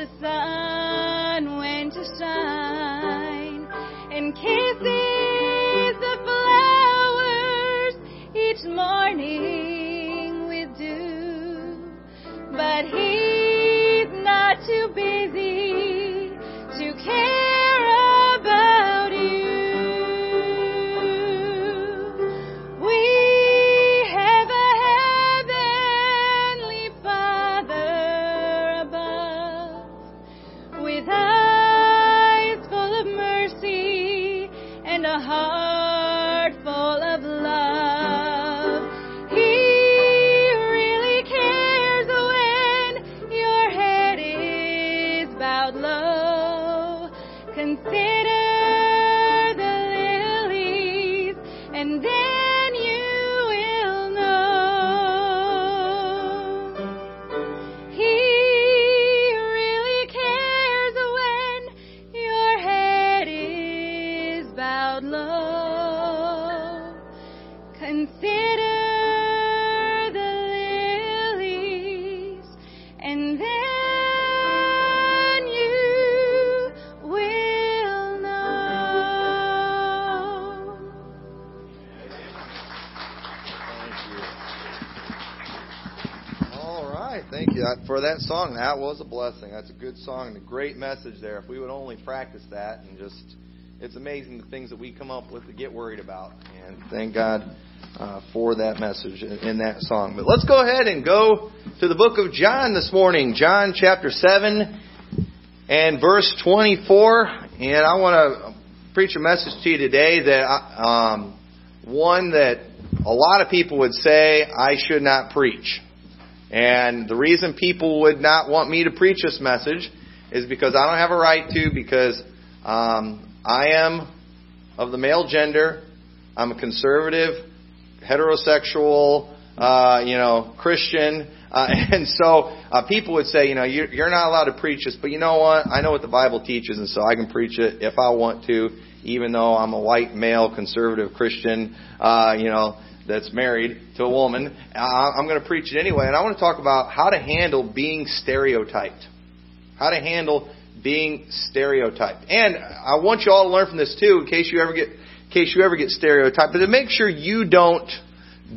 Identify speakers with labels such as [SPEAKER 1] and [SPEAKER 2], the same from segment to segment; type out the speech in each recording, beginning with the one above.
[SPEAKER 1] the sun when to shine and kisses
[SPEAKER 2] right, thank you for that song. That was a blessing. That's a good song and a great message there. If we would only practice that and just, it's amazing the things that we come up with to get worried about. And thank God uh, for that message in, that song. But let's go ahead and go to the book of John this morning. John chapter 7 and verse 24. And I want to preach a message to you today that, um, one that a lot of people would say I should not preach. And the reason people would not want me to preach this message is because I don't have a right to, because um, I am of the male gender. I'm a conservative, heterosexual, uh, you know, Christian. Uh, and so uh, people would say, you know, you're, you're not allowed to preach this, but you know what? I know what the Bible teaches, and so I can preach it if I want to, even though I'm a white male conservative Christian, uh, you know, that's married to a woman. I'm going to preach it anyway, and I want to talk about how to handle being stereotyped. How to handle being stereotyped. And I want you all to learn from this too, in case you ever get, in case you ever get stereotyped, but to make sure you don't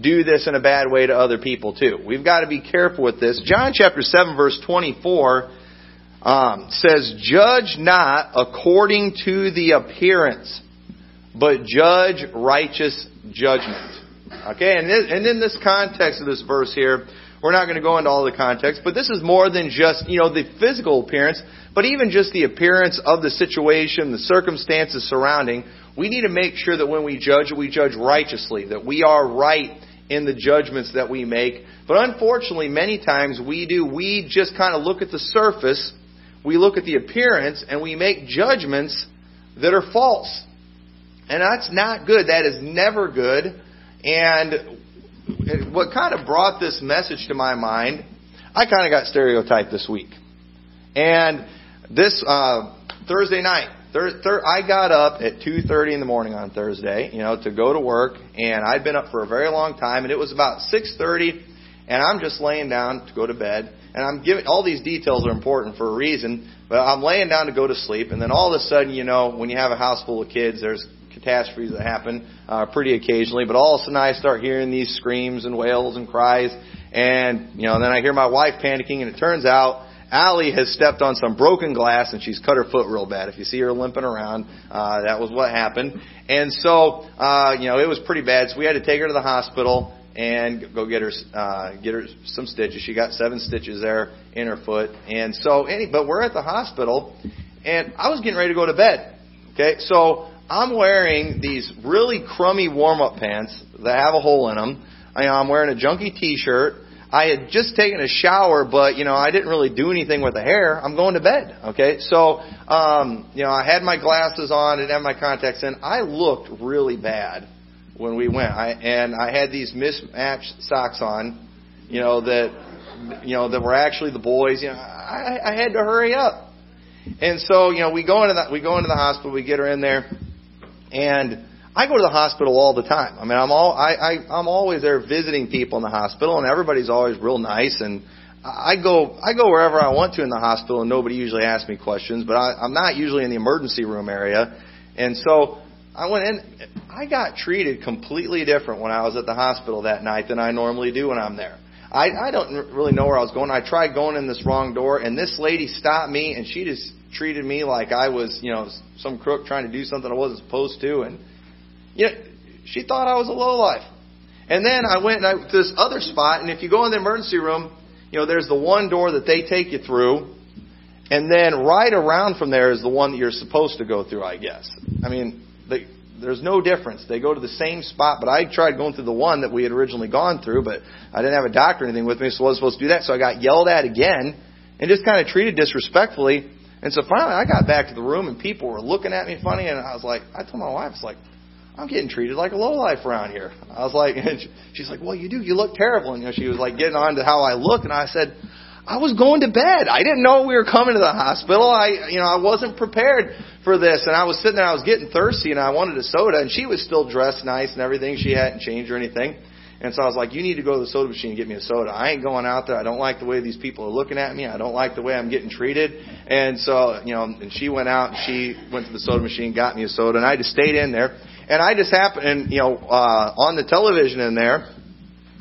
[SPEAKER 2] do this in a bad way to other people too. We've got to be careful with this. John chapter 7 verse 24 um, says, Judge not according to the appearance, but judge righteous judgment. Okay, and, and in this context of this verse here, we're not going to go into all the context, but this is more than just, you know, the physical appearance, but even just the appearance of the situation, the circumstances surrounding. We need to make sure that when we judge, we judge righteously, that we are right in the judgments that we make. But unfortunately, many times we do, we just kind of look at the surface, we look at the appearance, and we make judgments that are false. And that's not good. That is never good. And what kind of brought this message to my mind, I kind of got stereotyped this week. And this uh, Thursday night, thir- thir- I got up at 2:30 in the morning on Thursday, you know, to go to work, and I'd been up for a very long time, and it was about 6:30, and I'm just laying down to go to bed, and I'm giving all these details are important for a reason, but I'm laying down to go to sleep, and then all of a sudden, you know, when you have a house full of kids, there's catastrophes that happen uh, pretty occasionally, but all of a sudden I start hearing these screams and wails and cries, and you know, then I hear my wife panicking, and it turns out Allie has stepped on some broken glass and she's cut her foot real bad. If you see her limping around, uh, that was what happened. And so, uh, you know, it was pretty bad. So we had to take her to the hospital and go get her uh, get her some stitches. She got seven stitches there in her foot. And so, any, but we're at the hospital, and I was getting ready to go to bed. Okay, so I'm wearing these really crummy warm up pants that have a hole in them. I, I'm wearing a junky T-shirt. I had just taken a shower, but you know I didn't really do anything with the hair. I'm going to bed. Okay, so um, you know I had my glasses on, and had my contacts in. I looked really bad when we went. I and I had these mismatched socks on, you know that you know that were actually the boys. You know, I, I had to hurry up, and so you know we go into the we go into the hospital. We get her in there, and I go to the hospital all the time. I mean, I'm all I, I I'm always there visiting people in the hospital, and everybody's always real nice and. I go I go wherever I want to in the hospital, and nobody usually asks me questions. But I, I'm not usually in the emergency room area, and so I went in. I got treated completely different when I was at the hospital that night than I normally do when I'm there. I, I don't really know where I was going. I tried going in this wrong door, and this lady stopped me, and she just treated me like I was, you know, some crook trying to do something I wasn't supposed to, and you know, she thought I was a lowlife. And then I went to this other spot, and if you go in the emergency room, you know, there's the one door that they take you through, and then right around from there is the one that you're supposed to go through, I guess. I mean, they, there's no difference. They go to the same spot, but I tried going through the one that we had originally gone through, but I didn't have a doctor or anything with me, so I wasn't supposed to do that. So I got yelled at again and just kind of treated disrespectfully. And so finally I got back to the room and people were looking at me funny and I was like, I told my wife, it's like, I'm getting treated like a lowlife around here. I was like, and she's like, well, you do. You look terrible. And you know, she was like getting on to how I look, and I said, I was going to bed. I didn't know we were coming to the hospital. I, you know, I wasn't prepared for this. And I was sitting there, I was getting thirsty and I wanted a soda and she was still dressed nice and everything. She hadn't changed or anything. And so I was like, you need to go to the soda machine and get me a soda. I ain't going out there. I don't like the way these people are looking at me. I don't like the way I'm getting treated. And so, you know, and she went out and she went to the soda machine, got me a soda and I just stayed in there. And I just happened, and, you know, uh, on the television in there,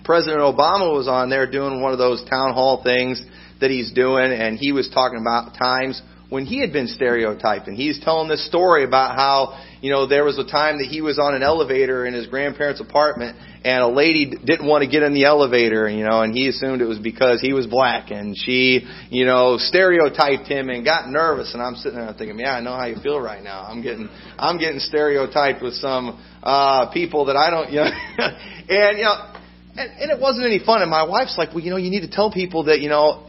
[SPEAKER 2] President Obama was on there doing one of those town hall things that he's doing, and he was talking about times when he had been stereotyped. And he's telling this story about how, you know, there was a time that he was on an elevator in his grandparents' apartment, and a lady didn't want to get in the elevator, you know, and he assumed it was because he was black, and she, you know, stereotyped him and got nervous. And I'm sitting there thinking, yeah, I know how you feel right now. I'm getting, I'm getting stereotyped with some uh, people that I don't, you know, and you know. And, and it wasn't any fun. And my wife's like, well, you know, you need to tell people that, you know,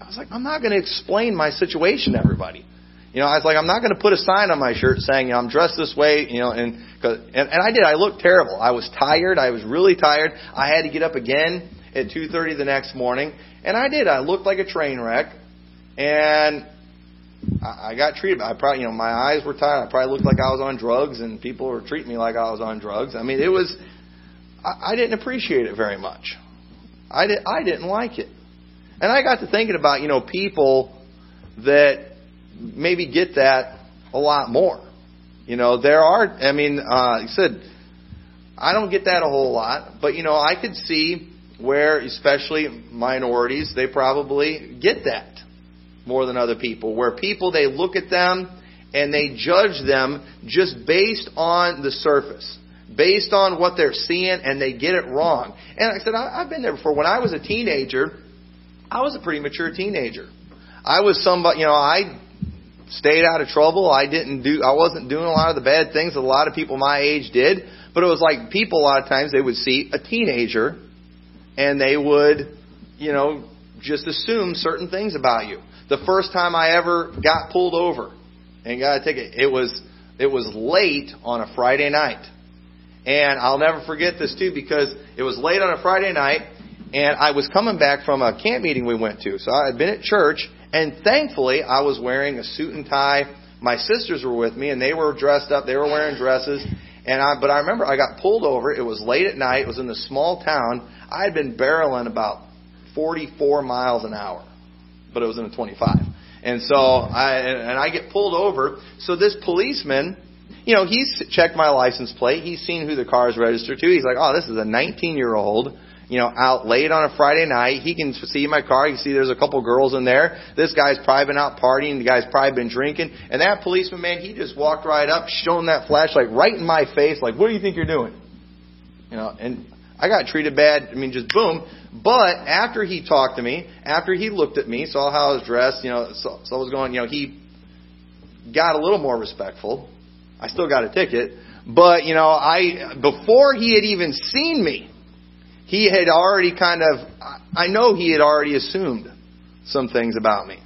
[SPEAKER 2] I was like, I'm not going to explain my situation to everybody. You know, I was like, I'm not going to put a sign on my shirt saying, you know, I'm dressed this way, you know, and, cause, and, and I did. I looked terrible. I was tired. I was really tired. I had to get up again at 2.30 the next morning. And I did. I looked like a train wreck. And I, I got treated. I probably, you know, my eyes were tired. I probably looked like I was on drugs and people were treating me like I was on drugs. I mean, it was, I, I didn't appreciate it very much. I, did, I didn't like it. And I got to thinking about, you know, people that maybe get that a lot more. You know, there are, I mean, uh, like I said, I don't get that a whole lot, but, you know, I could see where, especially minorities, they probably get that more than other people. Where people, they look at them and they judge them just based on the surface based on what they're seeing and they get it wrong. And I said, I, I've been there before. When I was a teenager, I was a pretty mature teenager. I was somebody, you know, I stayed out of trouble. I didn't do, I wasn't doing a lot of the bad things that a lot of people my age did. But it was like people a lot of times they would see a teenager and they would, you know, just assume certain things about you. The first time I ever got pulled over and got a ticket, it was it was late on a Friday night. And I'll never forget this too because it was late on a Friday night and I was coming back from a camp meeting we went to. So I had been at church and thankfully I was wearing a suit and tie. My sisters were with me and they were dressed up. They were wearing dresses. And I, but I remember I got pulled over. It was late at night. It was in a small town. I had been barreling about 44 miles an hour, but it was in a 25. And so I, and I get pulled over. So this policeman, you know, he's checked my license plate. He's seen who the car is registered to. He's like, oh, this is a 19 year old you know, out late on a Friday night. He can see my car. He can see there's a couple girls in there. This guy's probably been out partying. The guy's probably been drinking. And that policeman, man, he just walked right up, shone that flashlight right in my face, like, what do you think you're doing? You know, and I got treated bad. I mean, just boom. But after he talked to me, after he looked at me, saw how I was dressed, you know, so, so I was going, you know, he got a little more respectful. I still got a ticket, but you know, I before he had even seen me, he had already kind of I know he had already assumed some things about me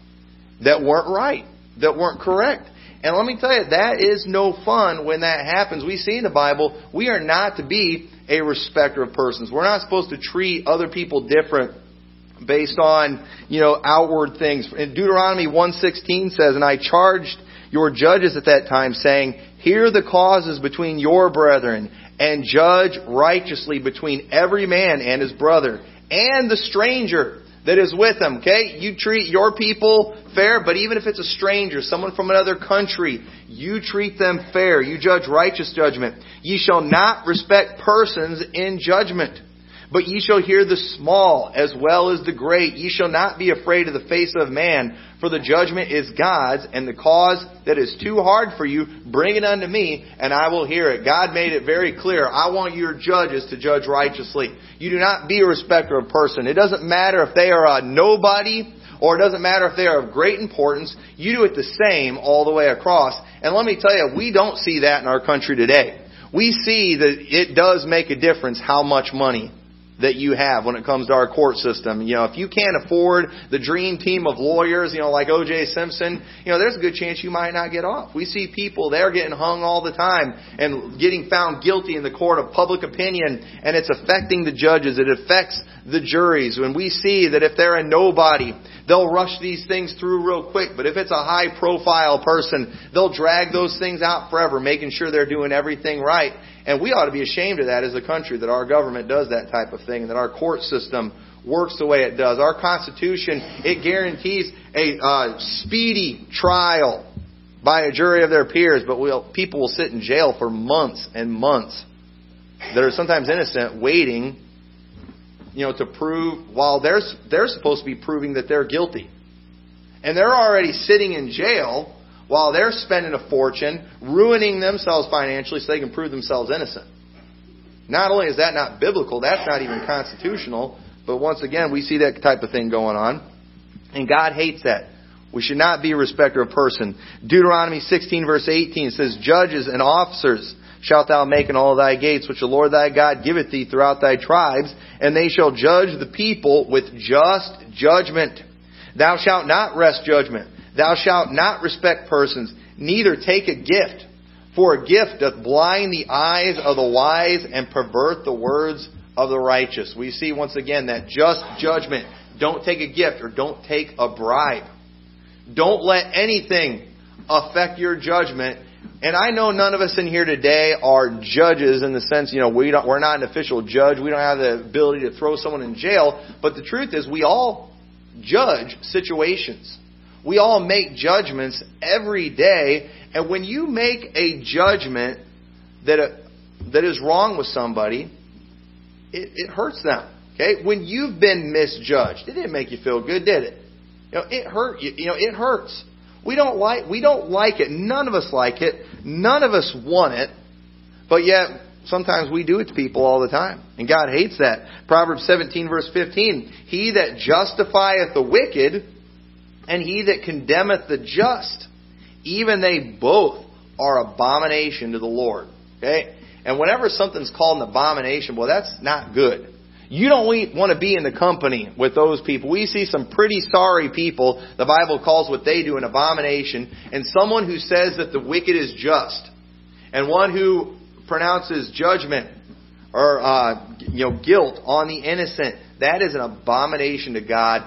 [SPEAKER 2] that weren't right, that weren't correct. And let me tell you, that is no fun when that happens. We see in the Bible, we are not to be a respecter of persons. We're not supposed to treat other people different based on, you know, outward things. In Deuteronomy 1:16 says, "And I charged your judges at that time saying, hear the causes between your brethren and judge righteously between every man and his brother and the stranger that is with him. Okay? You treat your people fair, but even if it's a stranger, someone from another country, you treat them fair. You judge righteous judgment. Ye shall not respect persons in judgment. But ye shall hear the small as well as the great. Ye shall not be afraid of the face of man, for the judgment is God's, and the cause that is too hard for you, bring it unto me, and I will hear it. God made it very clear. I want your judges to judge righteously. You do not be a respecter of person. It doesn't matter if they are a nobody, or it doesn't matter if they are of great importance. You do it the same all the way across. And let me tell you, we don't see that in our country today. We see that it does make a difference how much money that you have when it comes to our court system. You know, if you can't afford the dream team of lawyers, you know, like O.J. Simpson, you know, there's a good chance you might not get off. We see people, they're getting hung all the time and getting found guilty in the court of public opinion, and it's affecting the judges. It affects the juries. When we see that if they're a nobody, they'll rush these things through real quick, but if it's a high profile person, they'll drag those things out forever, making sure they're doing everything right. And we ought to be ashamed of that as a country that our government does that type of thing and that our court system works the way it does. Our Constitution, it guarantees a uh, speedy trial by a jury of their peers, but we'll, people will sit in jail for months and months that are sometimes innocent, waiting, you know, to prove while they're they're supposed to be proving that they're guilty, and they're already sitting in jail while they're spending a fortune, ruining themselves financially so they can prove themselves innocent. Not only is that not biblical, that's not even constitutional, but once again, we see that type of thing going on. And God hates that. We should not be a respecter of person. Deuteronomy 16 verse 18 says, Judges and officers shalt thou make in all thy gates, which the Lord thy God giveth thee throughout thy tribes, and they shall judge the people with just judgment. Thou shalt not wrest judgment. Thou shalt not respect persons, neither take a gift. For a gift doth blind the eyes of the wise and pervert the words of the righteous. We see once again that just judgment. Don't take a gift or don't take a bribe. Don't let anything affect your judgment. And I know none of us in here today are judges in the sense, you know, we don't, we're not an official judge. We don't have the ability to throw someone in jail. But the truth is, we all judge situations. We all make judgments every day, and when you make a judgment that uh, that is wrong with somebody, it, it hurts them. Okay, when you've been misjudged, it didn't make you feel good, did it? You know, it hurt you. You know, it hurts. We don't like we don't like it. None of us like it. None of us want it. But yet sometimes we do it to people all the time. And God hates that. Proverbs 17 verse 15. He that justifieth the wicked and he that condemneth the just, even they both are abomination to the Lord. Okay? And whenever something's called an abomination, well, that's not good. You don't want to be in the company with those people. We see some pretty sorry people. The Bible calls what they do an abomination. And someone who says that the wicked is just. And one who pronounces judgment or uh, you know guilt on the innocent. That is an abomination to God.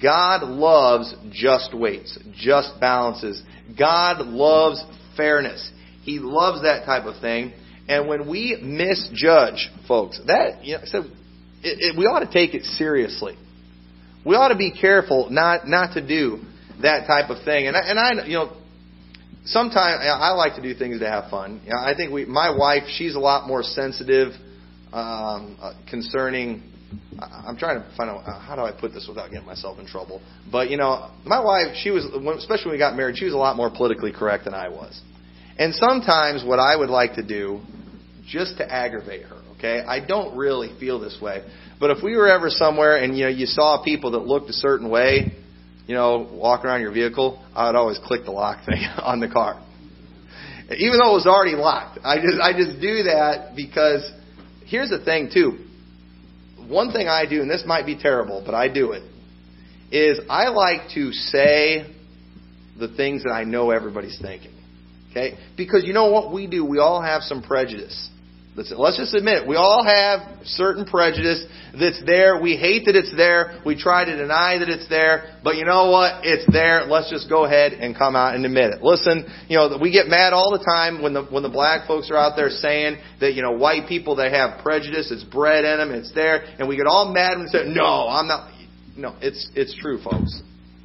[SPEAKER 2] God loves just weights, just balances. God loves fairness. He loves that type of thing. And when we misjudge, folks, that you know, so it, it, we ought to take it seriously. We ought to be careful not not to do that type of thing. And I, and I you know, sometimes I like to do things to have fun. You know, I think we, my wife, she's a lot more sensitive um, uh, concerning I'm trying to find out uh, how do I put this without getting myself in trouble. But you know, my wife, she was, especially when we got married, she was a lot more politically correct than I was. And sometimes what I would like to do, just to aggravate her, okay? I don't really feel this way, but if we were ever somewhere and you know you saw people that looked a certain way, you know, walking around your vehicle, I would always click the lock thing on the car, even though it was already locked. I just I just do that because here's the thing too. One thing I do, and this might be terrible, but I do it, is I like to say the things that I know everybody's thinking. Okay? Because you know what we do? We all have some prejudice. Let's, let's just admit it. We all have certain prejudice that's there. We hate that it's there. We try to deny that it's there. But you know what? It's there. Let's just go ahead and come out and admit it. Listen, you know, we get mad all the time when the, when the black folks are out there saying that, you know, white people, they have prejudice. It's bred in them. It's there. And we get all mad and say, no, I'm not. No, it's, it's true, folks.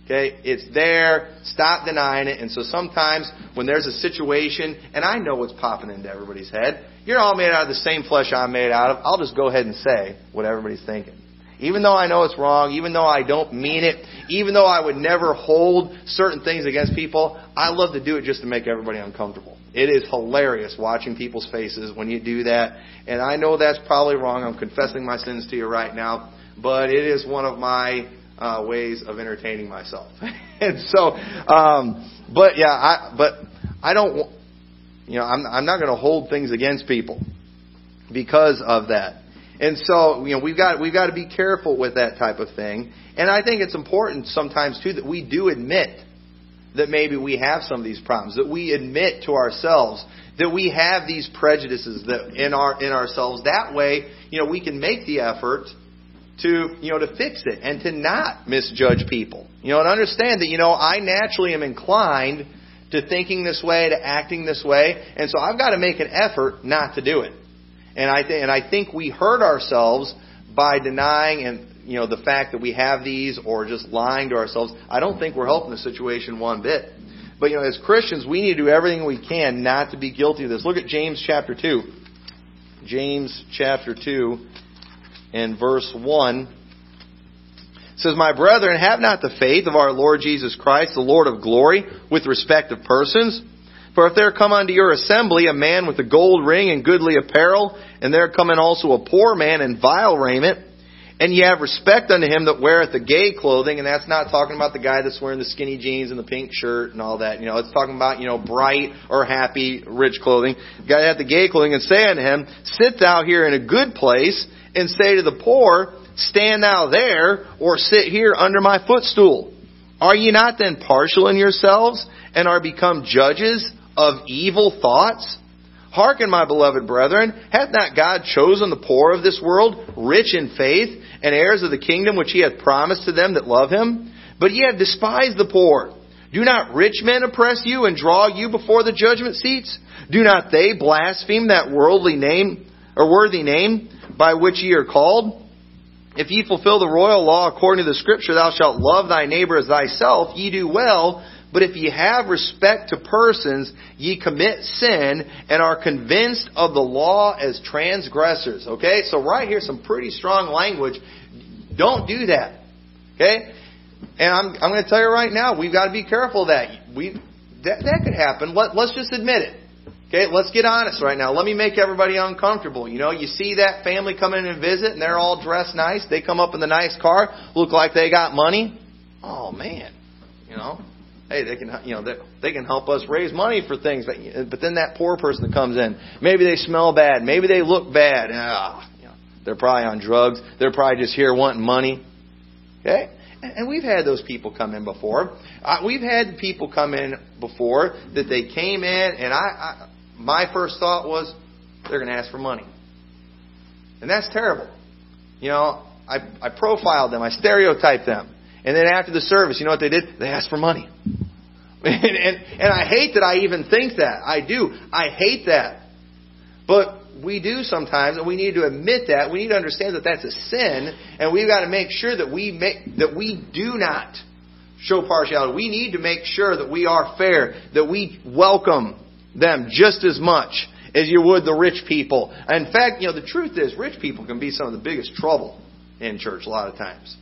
[SPEAKER 2] Okay? It's there. Stop denying it. And so sometimes when there's a situation, and I know what's popping into everybody's head, you're all made out of the same flesh I'm made out of. I'll just go ahead and say what everybody's thinking. Even though I know it's wrong, even though I don't mean it, even though I would never hold certain things against people, I love to do it just to make everybody uncomfortable. It is hilarious watching people's faces when you do that. And I know that's probably wrong. I'm confessing my sins to you right now. But it is one of my uh, ways of entertaining myself. and so, um, but yeah, I, but I don't, you know, I'm, I'm not going to hold things against people because of that. And so, you know, we've got, we've got to be careful with that type of thing. And I think it's important sometimes too that we do admit that maybe we have some of these problems, that we admit to ourselves that we have these prejudices that in our, in ourselves. That way, you know, we can make the effort to you know to fix it and to not misjudge people. You know, and understand that you know I naturally am inclined to thinking this way, to acting this way, and so I've got to make an effort not to do it. And I th- and I think we hurt ourselves by denying and you know the fact that we have these or just lying to ourselves. I don't think we're helping the situation one bit. But you know, as Christians, we need to do everything we can not to be guilty of this. Look at James chapter two. James chapter two and verse 1 says, My brethren, have not the faith of our Lord Jesus Christ, the Lord of glory, with respect of persons. For if there come unto your assembly a man with a gold ring and goodly apparel, and there come in also a poor man in vile raiment, and ye have respect unto him that weareth the gay clothing, and that's not talking about the guy that's wearing the skinny jeans and the pink shirt and all that. You know, it's talking about, you know, bright or happy, rich clothing. The guy that hath the gay clothing, and say unto him, Sit thou here in a good place, and say to the poor, Stand thou there, or sit here under my footstool. Are ye not then partial in yourselves, and are become judges of evil thoughts? Hearken, my beloved brethren, hath not God chosen the poor of this world, rich in faith, and heirs of the kingdom which he hath promised to them that love him? But ye have despised the poor. Do not rich men oppress you and draw you before the judgment seats? Do not they blaspheme that worldly name, or worthy name, by which ye are called? If ye fulfill the royal law according to the scripture, thou shalt love thy neighbor as thyself, ye do well. But if ye have respect to persons, ye commit sin and are convinced of the law as transgressors. Okay? So right here, some pretty strong language. Don't do that. Okay? And I'm, I'm going to tell you right now, we've got to be careful of that. We, that, that could happen. Let, let's just admit it. Okay, let's get honest right now. Let me make everybody uncomfortable. You know, you see that family come in and visit and they're all dressed nice. They come up in the nice car, look like they got money. Oh man, you know, hey, they can, you know, they, they can help us raise money for things. But, but then that poor person that comes in, maybe they smell bad, maybe they look bad. Ah, you know, they're probably on drugs. They're probably just here wanting money. Okay, and we've had those people come in before. Uh, we've had people come in before that they came in, and I, I my first thought was they're going to ask for money, and that's terrible. You know, I I profiled them, I stereotyped them, and then after the service, you know what they did? They asked for money. And, and, and I hate that I even think that. I do. I hate that. But we do sometimes, and we need to admit that. We need to understand that that's a sin, and we've got to make sure that we make that we do not show partiality. We need to make sure that we are fair, that we welcome them just as much as you would the rich people. In fact, you know, the truth is, rich people can be some of the biggest trouble in church a lot of times.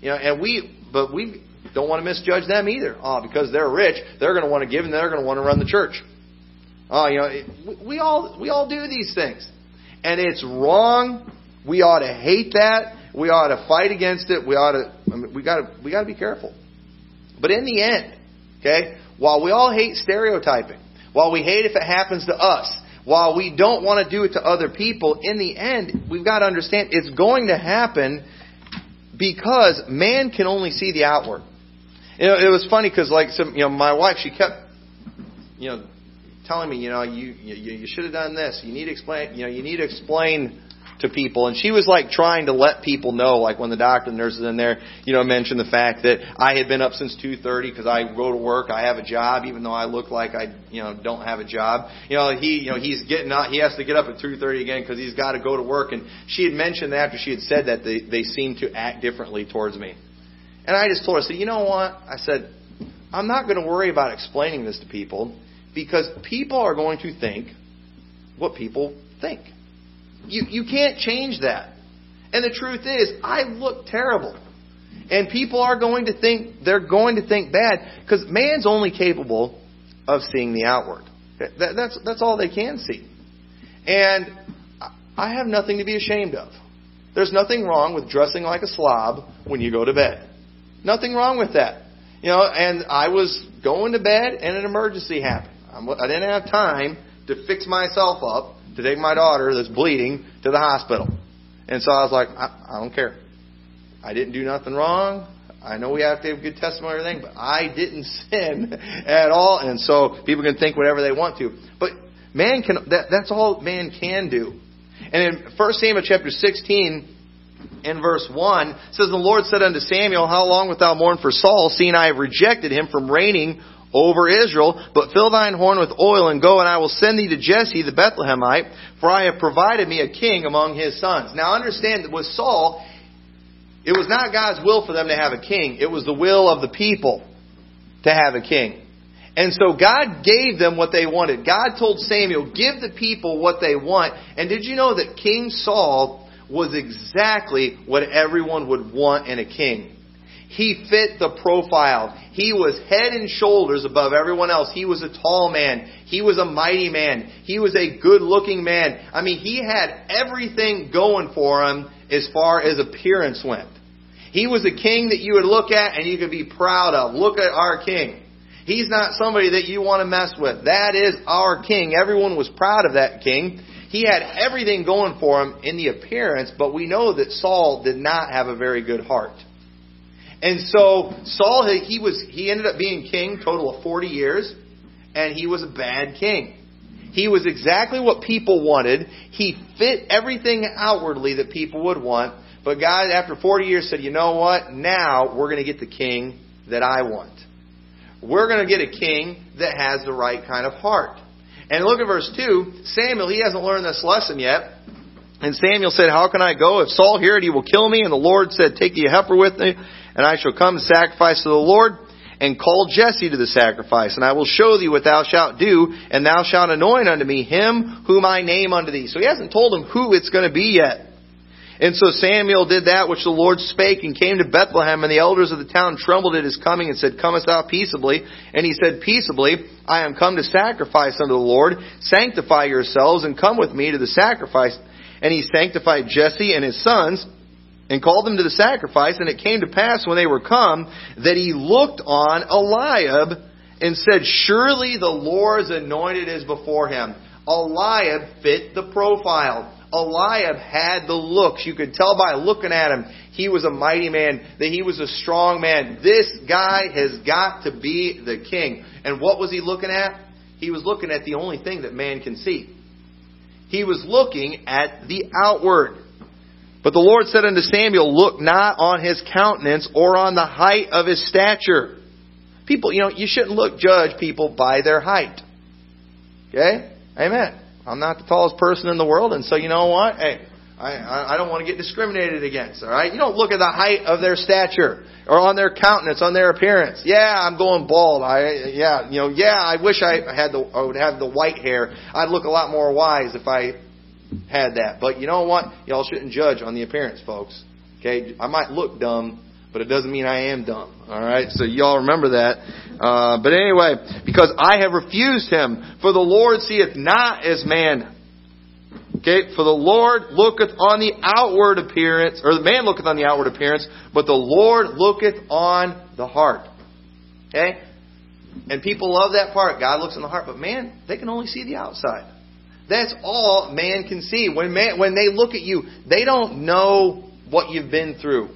[SPEAKER 2] You know, and we, but we don't want to misjudge them either. Oh, because they're rich, they're going to want to give and they're going to want to run the church. Oh, you know, we all we all do these things, and it's wrong. We ought to hate that. We ought to fight against it. We ought to. I mean, we got to. We got to be careful. But in the end, okay, while we all hate stereotyping, while we hate if it happens to us, while we don't want to do it to other people, in the end, we've got to understand it's going to happen because man can only see the outward. You know, it was funny because like some, you know, my wife, she kept, you know, telling me, you know, you you, you should have done this. You need to explain, you know, you need to explain to people. And she was like trying to let people know, like when the doctor and nurses in there, you know, mentioned the fact that I had been up since 2.30 because I go to work, I have a job, even though I look like I, you know, don't have a job. You know, he, you know, he's getting up, he has to get up at 2.30 again because he's got to go to work. And she had mentioned that after she had said that they, they seemed to act differently towards me. And I just told her, I said, you know what? I said, I'm not going to worry about explaining this to people because people are going to think what people think. You, you can't change that. And the truth is, I look terrible. And people are going to think, they're going to think bad because man's only capable of seeing the outward. That, that's, that's all they can see. And I have nothing to be ashamed of. There's nothing wrong with dressing like a slob when you go to bed. Nothing wrong with that. You know, and I was going to bed and an emergency happened. I didn't have time to fix myself up to take my daughter that's bleeding to the hospital. And so I was like, I, I don't care. I didn't do nothing wrong. I know we have to have good testimony and everything, but I didn't sin at all. And so people can think whatever they want to. But man can, that, that's all man can do. And in 1 Samuel chapter 16, in verse 1, says, The Lord said unto Samuel, How long wilt thou mourn for Saul, seeing I have rejected him from reigning over Israel, but fill thine horn with oil and go, and I will send thee to Jesse the Bethlehemite, for I have provided me a king among his sons. Now understand that with Saul, it was not God's will for them to have a king. It was the will of the people to have a king. And so God gave them what they wanted. God told Samuel, give the people what they want. And did you know that King Saul was exactly what everyone would want in a king? He fit the profile. He was head and shoulders above everyone else. He was a tall man. He was a mighty man. He was a good looking man. I mean, he had everything going for him as far as appearance went. He was a king that you would look at and you could be proud of. Look at our king. He's not somebody that you want to mess with. That is our king. Everyone was proud of that king. He had everything going for him in the appearance, but we know that Saul did not have a very good heart. And so Saul, he was, he ended up being king, total of 40 years, and he was a bad king. He was exactly what people wanted. He fit everything outwardly that people would want. But God, after 40 years, said, you know what? Now we're going to get the king that I want. We're going to get a king that has the right kind of heart. And look at verse 2. Samuel, he hasn't learned this lesson yet. And Samuel said, How can I go? If Saul hear it, he will kill me. And the Lord said, Take the heifer with me and I shall come sacrifice to the Lord, and call Jesse to the sacrifice, and I will show thee what thou shalt do, and thou shalt anoint unto me him whom I name unto thee. So he hasn't told him who it's going to be yet. And so Samuel did that which the Lord spake and came to Bethlehem, and the elders of the town trembled at his coming and said, Comest thou peaceably? And he said, Peaceably, I am come to sacrifice unto the Lord. Sanctify yourselves and come with me to the sacrifice. And he sanctified Jesse and his sons and called them to the sacrifice. And it came to pass when they were come that he looked on Eliab and said, Surely the Lord's anointed is before him. Eliab fit the profile. Eliab had the looks. You could tell by looking at him, he was a mighty man, that he was a strong man. This guy has got to be the king. And what was he looking at? He was looking at the only thing that man can see. He was looking at the outward. But the Lord said unto Samuel, Look not on his countenance or on the height of his stature. People, you know, you shouldn't look, judge people by their height. Okay? Amen. I'm not the tallest person in the world, and so you know what? Hey, I, I don't want to get discriminated against, alright? You don't look at the height of their stature or on their countenance, on their appearance. Yeah, I'm going bald. I, yeah, you know, yeah, I wish I had the, I would have the white hair. I'd look a lot more wise if I had that. But you know what? Y'all shouldn't judge on the appearance, folks. Okay, I might look dumb, but it doesn't mean I am dumb. All right, so y'all remember that. Uh, but anyway, because I have refused him, for the Lord seeth not as man. Okay, for the Lord looketh on the outward appearance, or the man looketh on the outward appearance, but the Lord looketh on the heart. Okay? And people love that part. God looks in the heart, but man, they can only see the outside. That's all man can see. When man, when they look at you, they don't know what you've been through.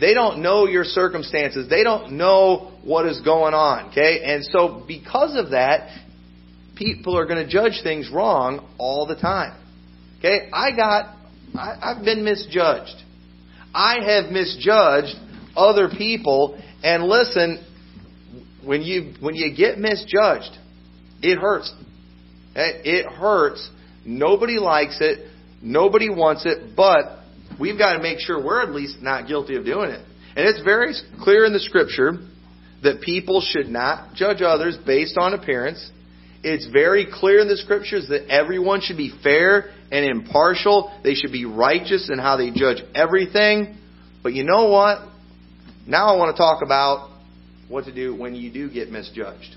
[SPEAKER 2] They don't know your circumstances. They don't know what is going on. Okay? And so because of that, people are going to judge things wrong all the time. Okay? I got, I, I've been misjudged. I have misjudged other people. And listen, when you, when you get misjudged, it hurts. Eh, it hurts. Nobody likes it. Nobody wants it, but we've got to make sure we're at least not guilty of doing it. And it's very clear in the scripture that people should not judge others based on appearance. It's very clear in the scriptures that everyone should be fair and impartial. They should be righteous in how they judge everything. But you know what? Now I want to talk about what to do when you do get misjudged.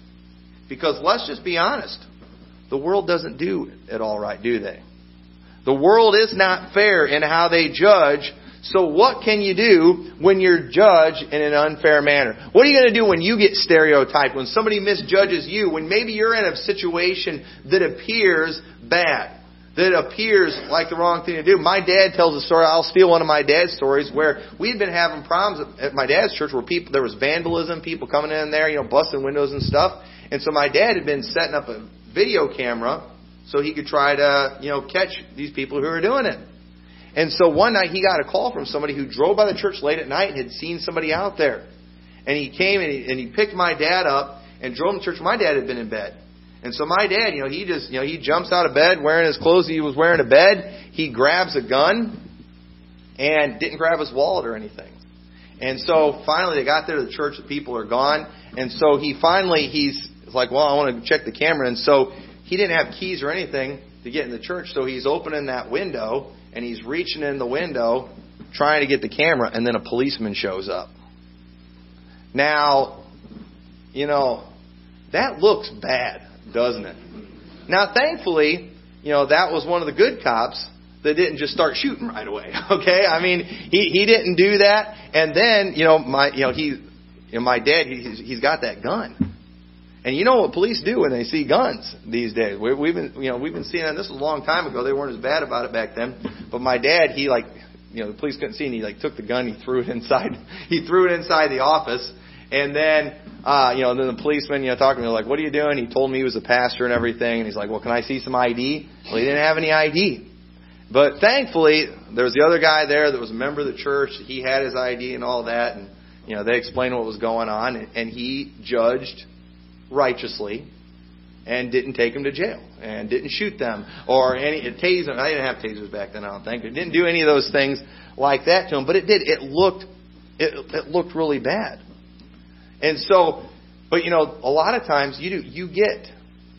[SPEAKER 2] Because let's just be honest. The world doesn't do it all right, do they? The world is not fair in how they judge. So what can you do when you're judged in an unfair manner? What are you going to do when you get stereotyped, when somebody misjudges you, when maybe you're in a situation that appears bad, that appears like the wrong thing to do? My dad tells a story, I'll steal one of my dad's stories, where we'd been having problems at my dad's church where people, there was vandalism, people coming in there, you know, busting windows and stuff. And so my dad had been setting up a video camera so he could try to, you know, catch these people who are doing it. And so one night he got a call from somebody who drove by the church late at night and had seen somebody out there. And he came and he, and he picked my dad up and drove him to church. My dad had been in bed. And so my dad, you know, he just, you know, he jumps out of bed wearing his clothes he was wearing to bed. He grabs a gun and didn't grab his wallet or anything. And so finally they got there to the church, the people are gone. And so he finally, he's like, well, I want to check the camera. And so he didn't have keys or anything to get in the church. So he's opening that window and he's reaching in the window trying to get the camera. And then a policeman shows up. Now, you know, that looks bad, doesn't it? Now, thankfully, you know, that was one of the good cops that didn't just start shooting right away. Okay, I mean, he he didn't do that, and then you know my you know he you know my dad he's he's got that gun, and you know what police do when they see guns these days? We, we've been, you know, we've been seeing that. This was a long time ago. They weren't as bad about it back then. But my dad, he like, you know, the police couldn't see, and he like took the gun, he threw it inside, he threw it inside the office, and then, uh, you know, then the policeman, you know, talking to me like, "What are you doing?" He told me he was a pastor and everything, and he's like, "Well, can I see some ID?" Well, he didn't have any ID. But thankfully, there was the other guy there that was a member of the church. He had his ID and all that, and you know, they explained what was going on, and he judged righteously and didn't take them to jail and didn't shoot them or any taser. I didn't have tasers back then. I don't think it didn't do any of those things like that to them, but it did. It looked it, it looked really bad. And so, but you know, a lot of times you do you get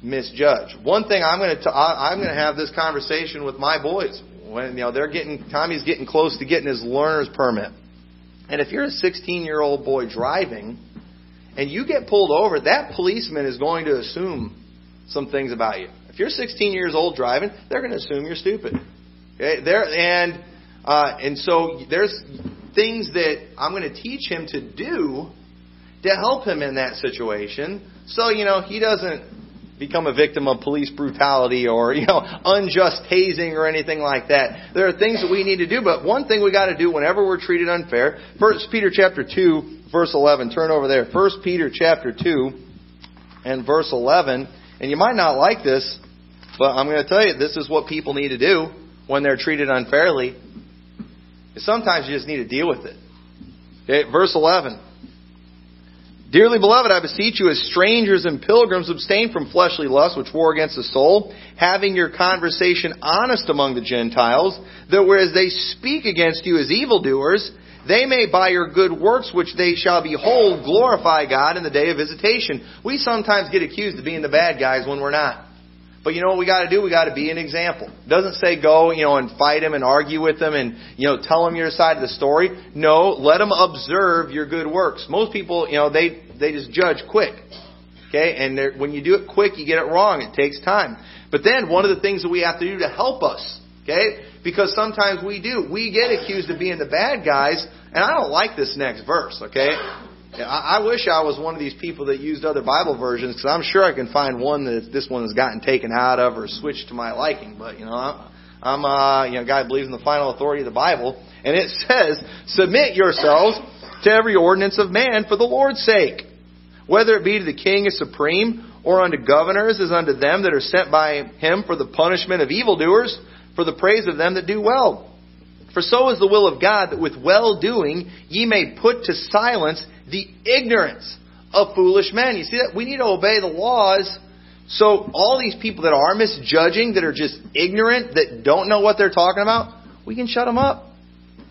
[SPEAKER 2] misjudged. One thing I'm going to I'm going to have this conversation with my boys when you know they're getting Tommy's getting close to getting his learner's permit. And if you're a 16 year old boy driving and you get pulled over, that policeman is going to assume some things about you. If you're 16 years old driving, they're going to assume you're stupid. Okay? There and uh, and so there's things that I'm going to teach him to do to help him in that situation, so you know he doesn't become a victim of police brutality or you know unjust hazing or anything like that. There are things that we need to do, but one thing we got to do whenever we're treated unfair. First Peter chapter two verse 11. Turn over there. 1 Peter chapter 2 and verse 11. And you might not like this, but I'm going to tell you this is what people need to do when they're treated unfairly. Sometimes you just need to deal with it. Okay, verse 11. Dearly beloved, I beseech you, as strangers and pilgrims, abstain from fleshly lusts which war against the soul, having your conversation honest among the Gentiles, that whereas they speak against you as evildoers, they may by your good works which they shall behold glorify God in the day of visitation. We sometimes get accused of being the bad guys when we're not. But you know what we got to do? We got to be an example. It doesn't say go, you know, and fight them and argue with them and you know tell them your side of the story. No, let them observe your good works. Most people, you know, they they just judge quick. Okay, and when you do it quick, you get it wrong. It takes time. But then one of the things that we have to do to help us, okay, because sometimes we do, we get accused of being the bad guys, and I don't like this next verse. Okay, I wish I was one of these people that used other Bible versions because I'm sure I can find one that this one has gotten taken out of or switched to my liking. But you know, I'm, I'm uh, you know, a guy who believes in the final authority of the Bible, and it says, "Submit yourselves to every ordinance of man for the Lord's sake, whether it be to the king as supreme, or unto governors as unto them that are sent by him for the punishment of evildoers, for the praise of them that do well." For so is the will of God that with well doing ye may put to silence the ignorance of foolish men. You see that? We need to obey the laws. So all these people that are misjudging, that are just ignorant, that don't know what they're talking about, we can shut them up.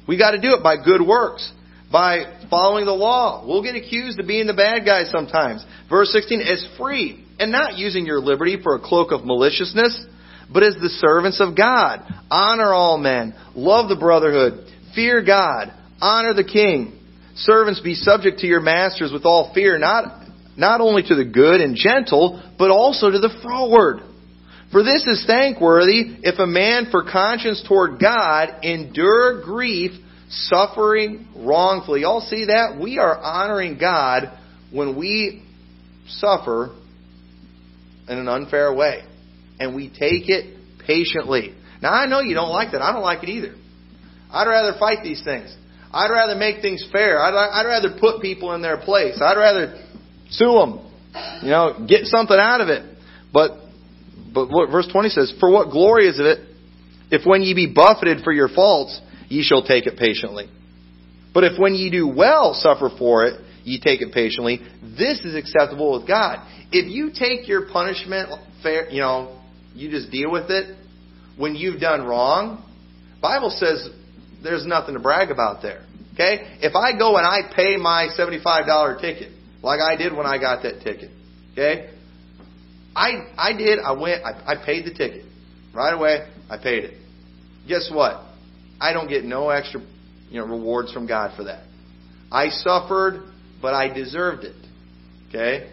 [SPEAKER 2] We got to do it by good works, by following the law. We'll get accused of being the bad guys sometimes. Verse 16, as free, and not using your liberty for a cloak of maliciousness, but as the servants of God. Honor all men, love the brotherhood, fear God, honor the king. Servants, be subject to your masters with all fear, not, not only to the good and gentle, but also to the froward. For this is thankworthy if a man for conscience toward God endure grief, suffering wrongfully. Y'all see that? We are honoring God when we suffer in an unfair way. And we take it patiently. Now I know you don't like that. I don't like it either. I'd rather fight these things. I'd rather make things fair. I'd, I'd rather put people in their place. I'd rather sue them. You know, get something out of it. But, but what verse 20 says, For what glory is it if when ye be buffeted for your faults, ye shall take it patiently? But if when ye do well suffer for it, ye take it patiently, this is acceptable with God. If you take your punishment fair, you know, you just deal with it when you've done wrong, Bible says there's nothing to brag about there. Okay? If I go and I pay my $75 ticket, like I did when I got that ticket, okay? I, I did, I went, I, I paid the ticket. Right away, I paid it. Guess what? I don't get no extra, you know, rewards from God for that. I suffered, but I deserved it. Okay?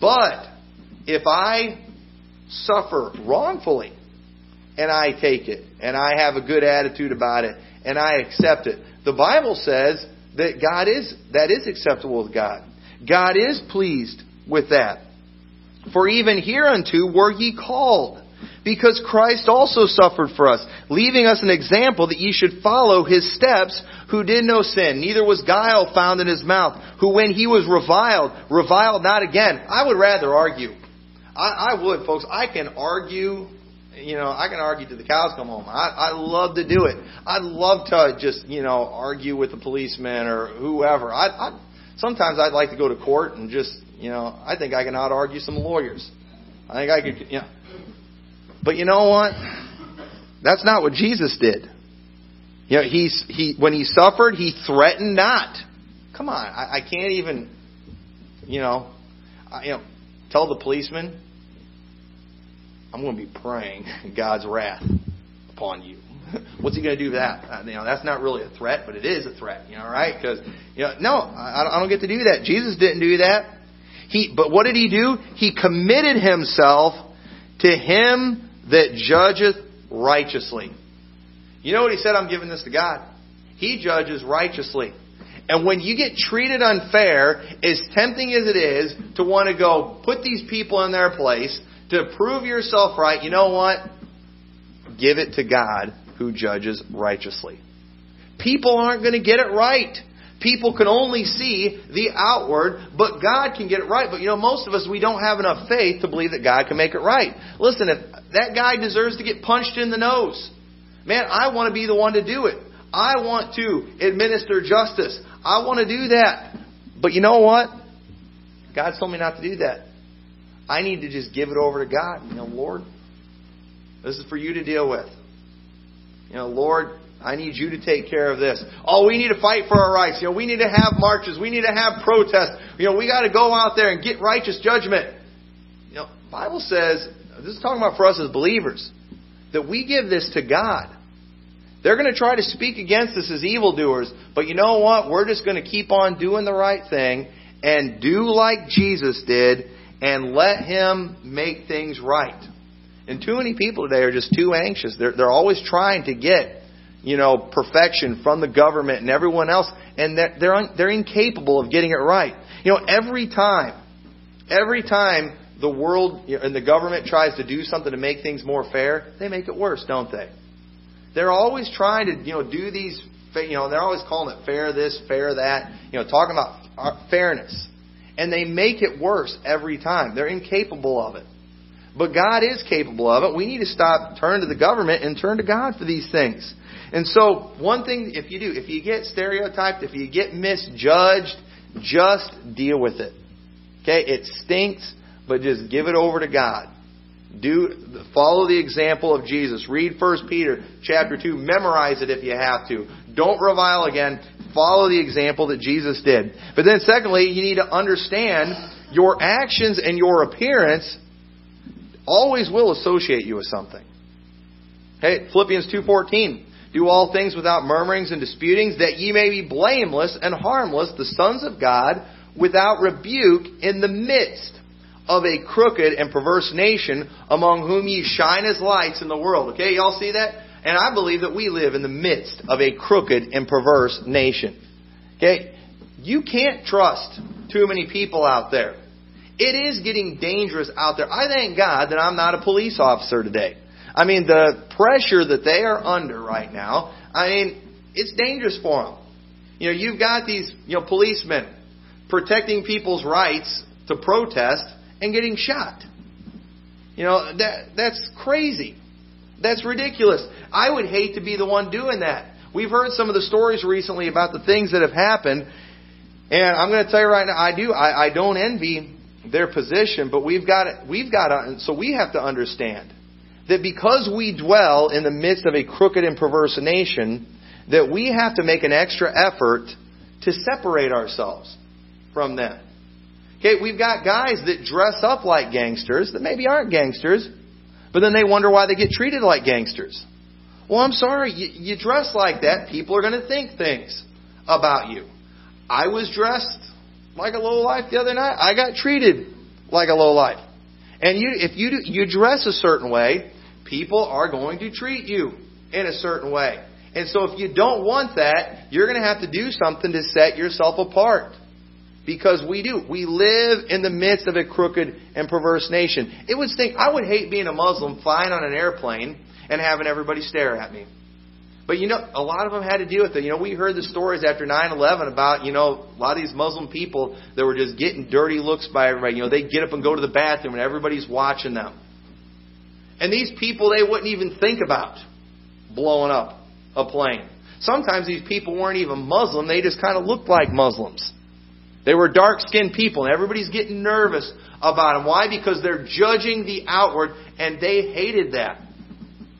[SPEAKER 2] But if I suffer wrongfully and I take it and I have a good attitude about it and I accept it. The Bible says that God is that is acceptable with God. God is pleased with that. For even hereunto were ye called, because Christ also suffered for us, leaving us an example that ye should follow his steps, who did no sin, neither was guile found in his mouth, who when he was reviled, reviled not again. I would rather argue. I, I would, folks. I can argue you know, I can argue till the cows come home. I, I love to do it. I love to just, you know, argue with the policeman or whoever. I, I sometimes I'd like to go to court and just, you know, I think I can out argue some lawyers. I think I could, know. But you know what? That's not what Jesus did. You know, he's he when he suffered, he threatened not. Come on, I, I can't even, you know, I, you know, tell the policeman, I'm going to be praying God's wrath upon you. What's he going to do with that? Uh, you know, that's not really a threat, but it is a threat. You know, right? Because you know, no, I, I don't get to do that. Jesus didn't do that. He, but what did he do? He committed himself to him that judgeth righteously. You know what he said? I'm giving this to God. He judges righteously. And when you get treated unfair, as tempting as it is to want to go put these people in their place, to prove yourself right, you know what? Give it to God who judges righteously. People aren't going to get it right. People can only see the outward, but God can get it right. But you know, most of us, we don't have enough faith to believe that God can make it right. Listen, if that guy deserves to get punched in the nose, man, I want to be the one to do it. I want to administer justice. I want to do that. But you know what? God told me not to do that. I need to just give it over to God. You know, Lord, this is for you to deal with. You know, Lord, I need you to take care of this. Oh, we need to fight for our rights. You know, we need to have marches. We need to have protests. You know, we got to go out there and get righteous judgment. You know, Bible says this is talking about for us as believers, that we give this to God. They're going to try to speak against us as evildoers, but you know what? We're just going to keep on doing the right thing and do like Jesus did and let Him make things right. And too many people today are just too anxious. They're, they're always trying to get, you know, perfection from the government and everyone else, and they're, they're, un, they're incapable of getting it right. You know, every time, every time the world and the government tries to do something to make things more fair, they make it worse, don't they? They're always trying to, you know, do these, you know, they're always calling it fair this, fair that, you know, talking about uh, fairness. And they make it worse every time. They're incapable of it. But God is capable of it. We need to stop, turn to the government and turn to God for these things. And so, one thing, if you do, if you get stereotyped, if you get misjudged, just deal with it. Okay? It stinks, but just give it over to God. Do follow the example of Jesus. Read 1 Peter chapter 2. Memorize it if you have to. Don't revile again. Follow the example that Jesus did. But then secondly, you need to understand your actions and your appearance always will associate you with something. Hey, Philippians 2:14. Do all things without murmurings and disputings that ye may be blameless and harmless, the sons of God, without rebuke in the midst of a crooked and perverse nation among whom ye shine as lights in the world. Okay, y'all see that? And I believe that we live in the midst of a crooked and perverse nation. Okay? You can't trust too many people out there. It is getting dangerous out there. I thank God that I'm not a police officer today. I mean, the pressure that they are under right now, I mean, it's dangerous for them. You know, you've got these, you know, policemen protecting people's rights to protest and getting shot. You know, that that's crazy. That's ridiculous. I would hate to be the one doing that. We've heard some of the stories recently about the things that have happened, and I'm going to tell you right now, I do. I, I don't envy their position, but we've got we've got to, so we have to understand that because we dwell in the midst of a crooked and perverse nation, that we have to make an extra effort to separate ourselves from them. Okay, we've got guys that dress up like gangsters that maybe aren't gangsters, but then they wonder why they get treated like gangsters. Well, I'm sorry, you, you dress like that, people are going to think things about you. I was dressed like a low life the other night. I got treated like a low life. And you, if you do, you dress a certain way, people are going to treat you in a certain way. And so if you don't want that, you're going to have to do something to set yourself apart. Because we do. We live in the midst of a crooked and perverse nation. It would stink. I would hate being a Muslim flying on an airplane and having everybody stare at me. But you know, a lot of them had to deal with it. You know, we heard the stories after 9/11 about you know a lot of these Muslim people that were just getting dirty looks by everybody. You know, they get up and go to the bathroom and everybody's watching them. And these people, they wouldn't even think about blowing up a plane. Sometimes these people weren't even Muslim; they just kind of looked like Muslims. They were dark skinned people, and everybody's getting nervous about them. Why? Because they're judging the outward, and they hated that.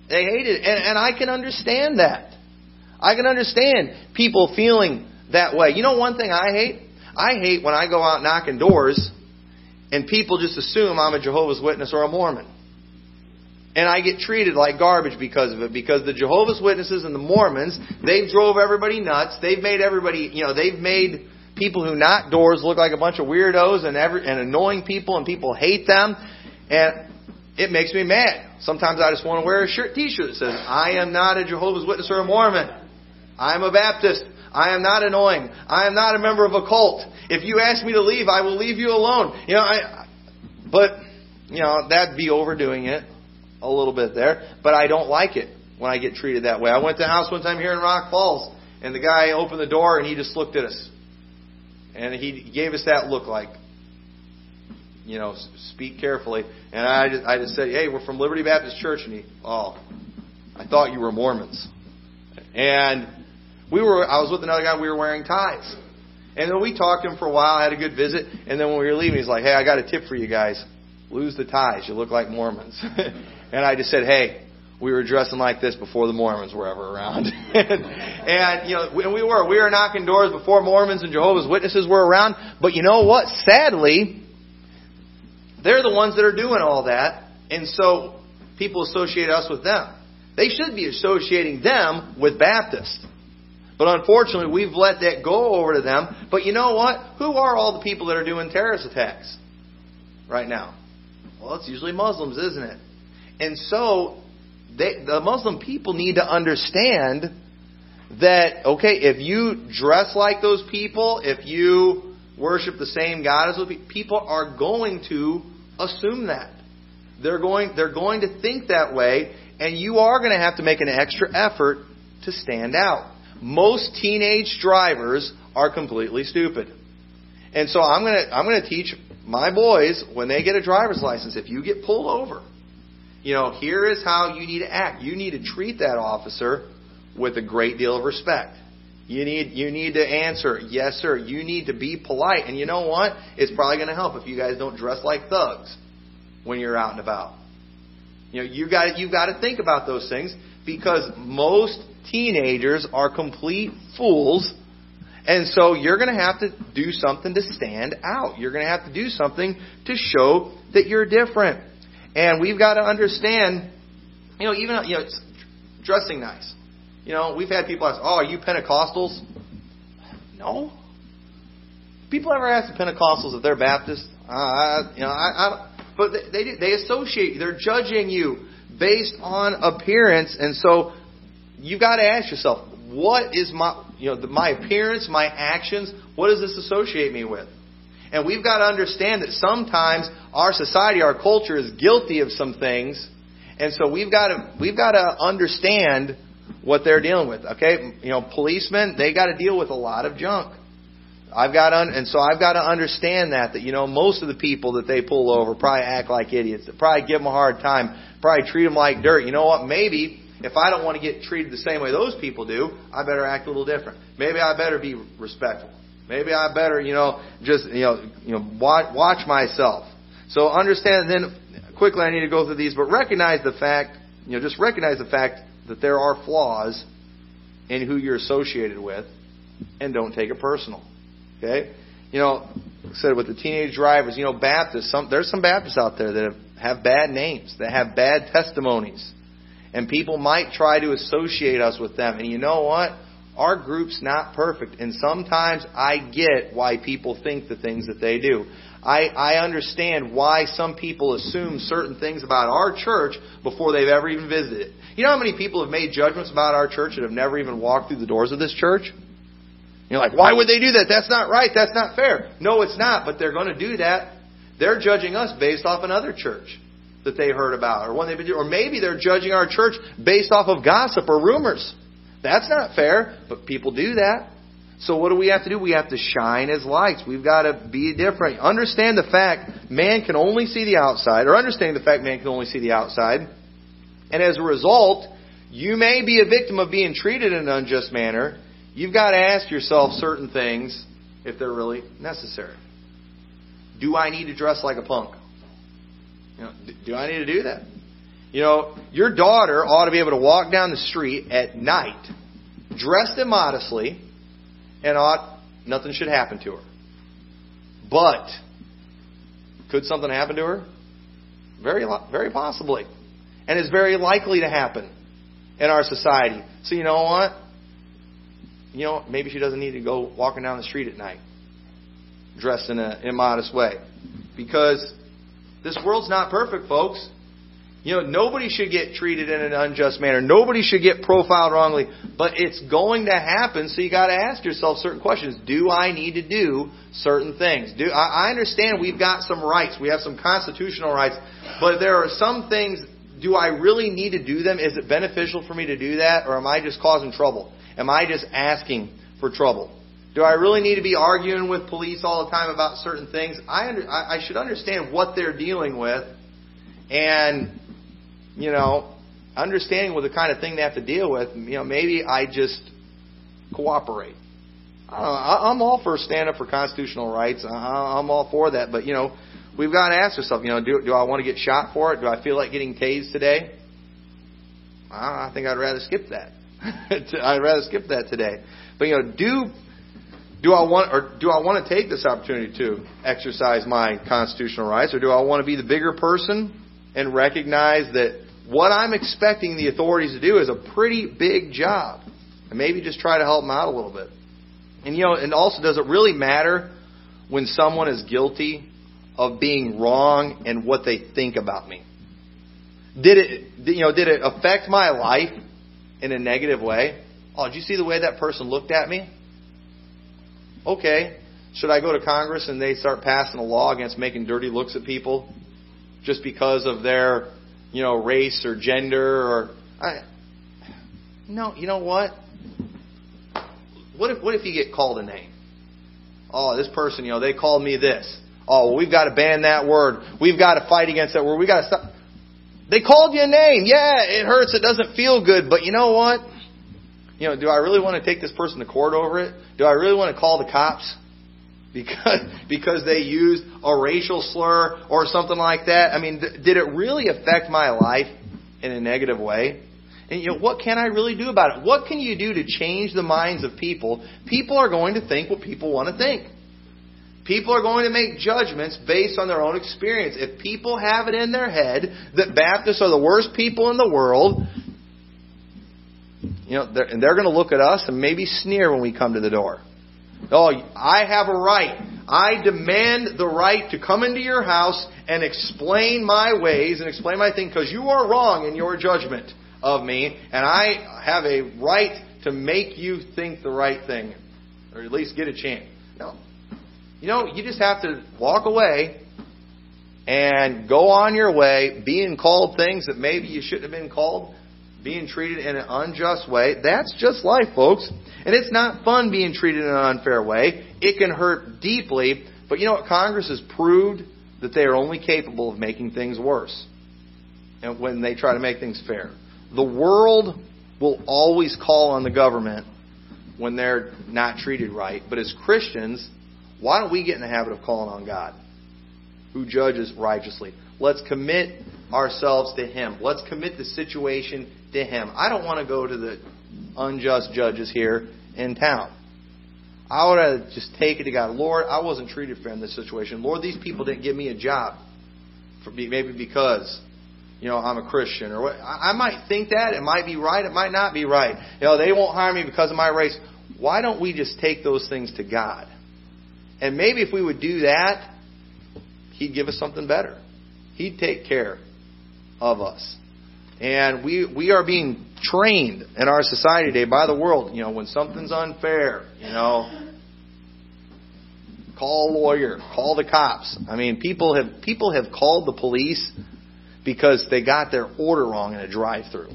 [SPEAKER 2] They hated it. And, and I can understand that. I can understand people feeling that way. You know one thing I hate? I hate when I go out knocking doors and people just assume I'm a Jehovah's Witness or a Mormon. And I get treated like garbage because of it. Because the Jehovah's Witnesses and the Mormons, they've drove everybody nuts. They've made everybody, you know, they've made people who knock doors look like a bunch of weirdos and, every, and annoying people, and people hate them. And it makes me mad. Sometimes I just want to wear a shirt, T-shirt that says, "I am not a Jehovah's Witness or a Mormon. I am a Baptist. I am not annoying. I am not a member of a cult. If you ask me to leave, I will leave you alone." You know, I, but you know that'd be overdoing it a little bit there. But I don't like it when I get treated that way. I went to a house one time here in Rock Falls, and the guy opened the door and he just looked at us, and he gave us that look like, you know, speak carefully. And I just, I just said, hey, we're from Liberty Baptist Church. And he, oh, I thought you were Mormons. And we were, I was with another guy, we were wearing ties. And then we talked to him for a while, had a good visit. And then when we were leaving, he's like, hey, I got a tip for you guys. Lose the ties. You look like Mormons. and I just said, hey, we were dressing like this before the Mormons were ever around. and, and, you know, and we were. We were knocking doors before Mormons and Jehovah's Witnesses were around. But you know what? Sadly, they're the ones that are doing all that. And so people associate us with them. They should be associating them with Baptists. But unfortunately, we've let that go over to them. But you know what? Who are all the people that are doing terrorist attacks right now? Well, it's usually Muslims, isn't it? And so they, the Muslim people need to understand that, okay, if you dress like those people, if you worship the same God as those people, people are going to assume that. They're going, they're going to think that way, and you are going to have to make an extra effort to stand out. Most teenage drivers are completely stupid. And so I'm going to, I'm going to teach my boys when they get a driver's license, if you get pulled over, you know, here is how you need to act. You need to treat that officer with a great deal of respect. You need you need to answer, yes sir. You need to be polite. And you know what? It's probably going to help if you guys don't dress like thugs when you're out and about. You know, you got you've got to think about those things because most teenagers are complete fools. And so you're going to have to do something to stand out. You're going to have to do something to show that you're different. And we've got to understand, you know, even you know, dressing nice. You know, we've had people ask, "Oh, are you Pentecostals?" No. People ever ask the Pentecostals if they're Baptist? Uh, I, you know, I, I, but they, they they associate. They're judging you based on appearance, and so you've got to ask yourself, what is my you know my appearance, my actions? What does this associate me with? And we've got to understand that sometimes our society, our culture is guilty of some things, and so we've got to we've got to understand what they're dealing with. Okay, you know, policemen they got to deal with a lot of junk. I've got to, and so I've got to understand that that you know most of the people that they pull over probably act like idiots. They probably give them a hard time. Probably treat them like dirt. You know what? Maybe if I don't want to get treated the same way those people do, I better act a little different. Maybe I better be respectful. Maybe I better, you know, just you know, you know, watch, watch myself. So understand. Then quickly, I need to go through these, but recognize the fact, you know, just recognize the fact that there are flaws in who you're associated with, and don't take it personal. Okay? You know, like I said with the teenage drivers, you know, Baptists, some, there's some Baptists out there that have, have bad names, that have bad testimonies. And people might try to associate us with them. And you know what? Our group's not perfect. And sometimes I get why people think the things that they do. I, I understand why some people assume certain things about our church before they've ever even visited. it. You know how many people have made judgments about our church that have never even walked through the doors of this church? You're like, why would they do that? That's not right. That's not fair. No, it's not, but they're going to do that. They're judging us based off another church that they heard about, or one they've been or maybe they're judging our church based off of gossip or rumors. That's not fair, but people do that. So what do we have to do? We have to shine as lights. We've got to be different. Understand the fact man can only see the outside, or understanding the fact man can only see the outside. And as a result, you may be a victim of being treated in an unjust manner. You've got to ask yourself certain things if they're really necessary. Do I need to dress like a punk? You know, do I need to do that? You know, your daughter ought to be able to walk down the street at night, dressed immodestly, and ought nothing should happen to her. But could something happen to her? Very, very possibly, and is very likely to happen in our society. So you know what? You know, maybe she doesn't need to go walking down the street at night, dressed in an immodest way, because this world's not perfect, folks. You know, nobody should get treated in an unjust manner. Nobody should get profiled wrongly. But it's going to happen, so you got to ask yourself certain questions. Do I need to do certain things? Do I, I understand we've got some rights. We have some constitutional rights. But there are some things. Do I really need to do them? Is it beneficial for me to do that, or am I just causing trouble? Am I just asking for trouble? Do I really need to be arguing with police all the time about certain things? I, under, I, I should understand what they're dealing with, and you know, understanding what the kind of thing they have to deal with. You know, maybe I just cooperate. I I'm all for stand up for constitutional rights. I'm all for that, but you know, we've got to ask ourselves. You know, do do I want to get shot for it? Do I feel like getting tased today? I think I'd rather skip that. I'd rather skip that today. But you know, do do I want or do I want to take this opportunity to exercise my constitutional rights, or do I want to be the bigger person and recognize that what I'm expecting the authorities to do is a pretty big job. And maybe just try to help them out a little bit. And you know, and also does it really matter when someone is guilty of being wrong and what they think about me? Did it you know, did it affect my life in a negative way? Oh, did you see the way that person looked at me? Okay. Should I go to Congress and they start passing a law against making dirty looks at people just because of their, you know, race or gender or I No, you know what? What if what if you get called a name? Oh, this person, you know, they called me this. Oh, well, we've got to ban that word. We've got to fight against that word. We've got to stop. They called you a name. Yeah, it hurts. It doesn't feel good. But you know what? You know, do I really want to take this person to court over it? Do I really want to call the cops? Because, because they used a racial slur or something like that? I mean, th- did it really affect my life in a negative way? And you know, what can I really do about it? What can you do to change the minds of people? People are going to think what people want to think. People are going to make judgments based on their own experience. If people have it in their head that Baptists are the worst people in the world, you know, they're, and they're going to look at us and maybe sneer when we come to the door. Oh, I have a right. I demand the right to come into your house and explain my ways and explain my thing because you are wrong in your judgment of me, and I have a right to make you think the right thing, or at least get a chance. No. You know, you just have to walk away and go on your way, being called things that maybe you shouldn't have been called, being treated in an unjust way. That's just life, folks. And it's not fun being treated in an unfair way. It can hurt deeply. But you know what? Congress has proved that they are only capable of making things worse and when they try to make things fair. The world will always call on the government when they're not treated right. But as Christians, why don't we get in the habit of calling on God, who judges righteously? Let's commit ourselves to Him. Let's commit the situation to Him. I don't want to go to the unjust judges here in town. I would have just take it to God. Lord, I wasn't treated fair in this situation. Lord, these people didn't give me a job, for maybe because you know I'm a Christian or what. I might think that it might be right, it might not be right. You know, they won't hire me because of my race. Why don't we just take those things to God? And maybe if we would do that, He'd give us something better. He'd take care of us. And we we are being trained in our society today by the world. You know, when something's unfair, you know, call a lawyer, call the cops. I mean, people have people have called the police because they got their order wrong in a drive-through.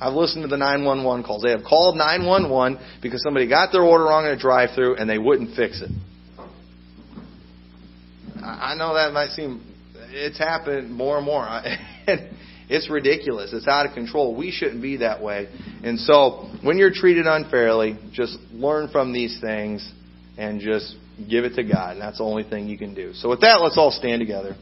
[SPEAKER 2] I've listened to the 911 calls. They have called 911 because somebody got their order wrong in a drive-through and they wouldn't fix it. I know that might seem it's happened more and more. it's ridiculous. It's out of control. We shouldn't be that way. And so, when you're treated unfairly, just learn from these things and just give it to God. And that's the only thing you can do. So, with that, let's all stand together.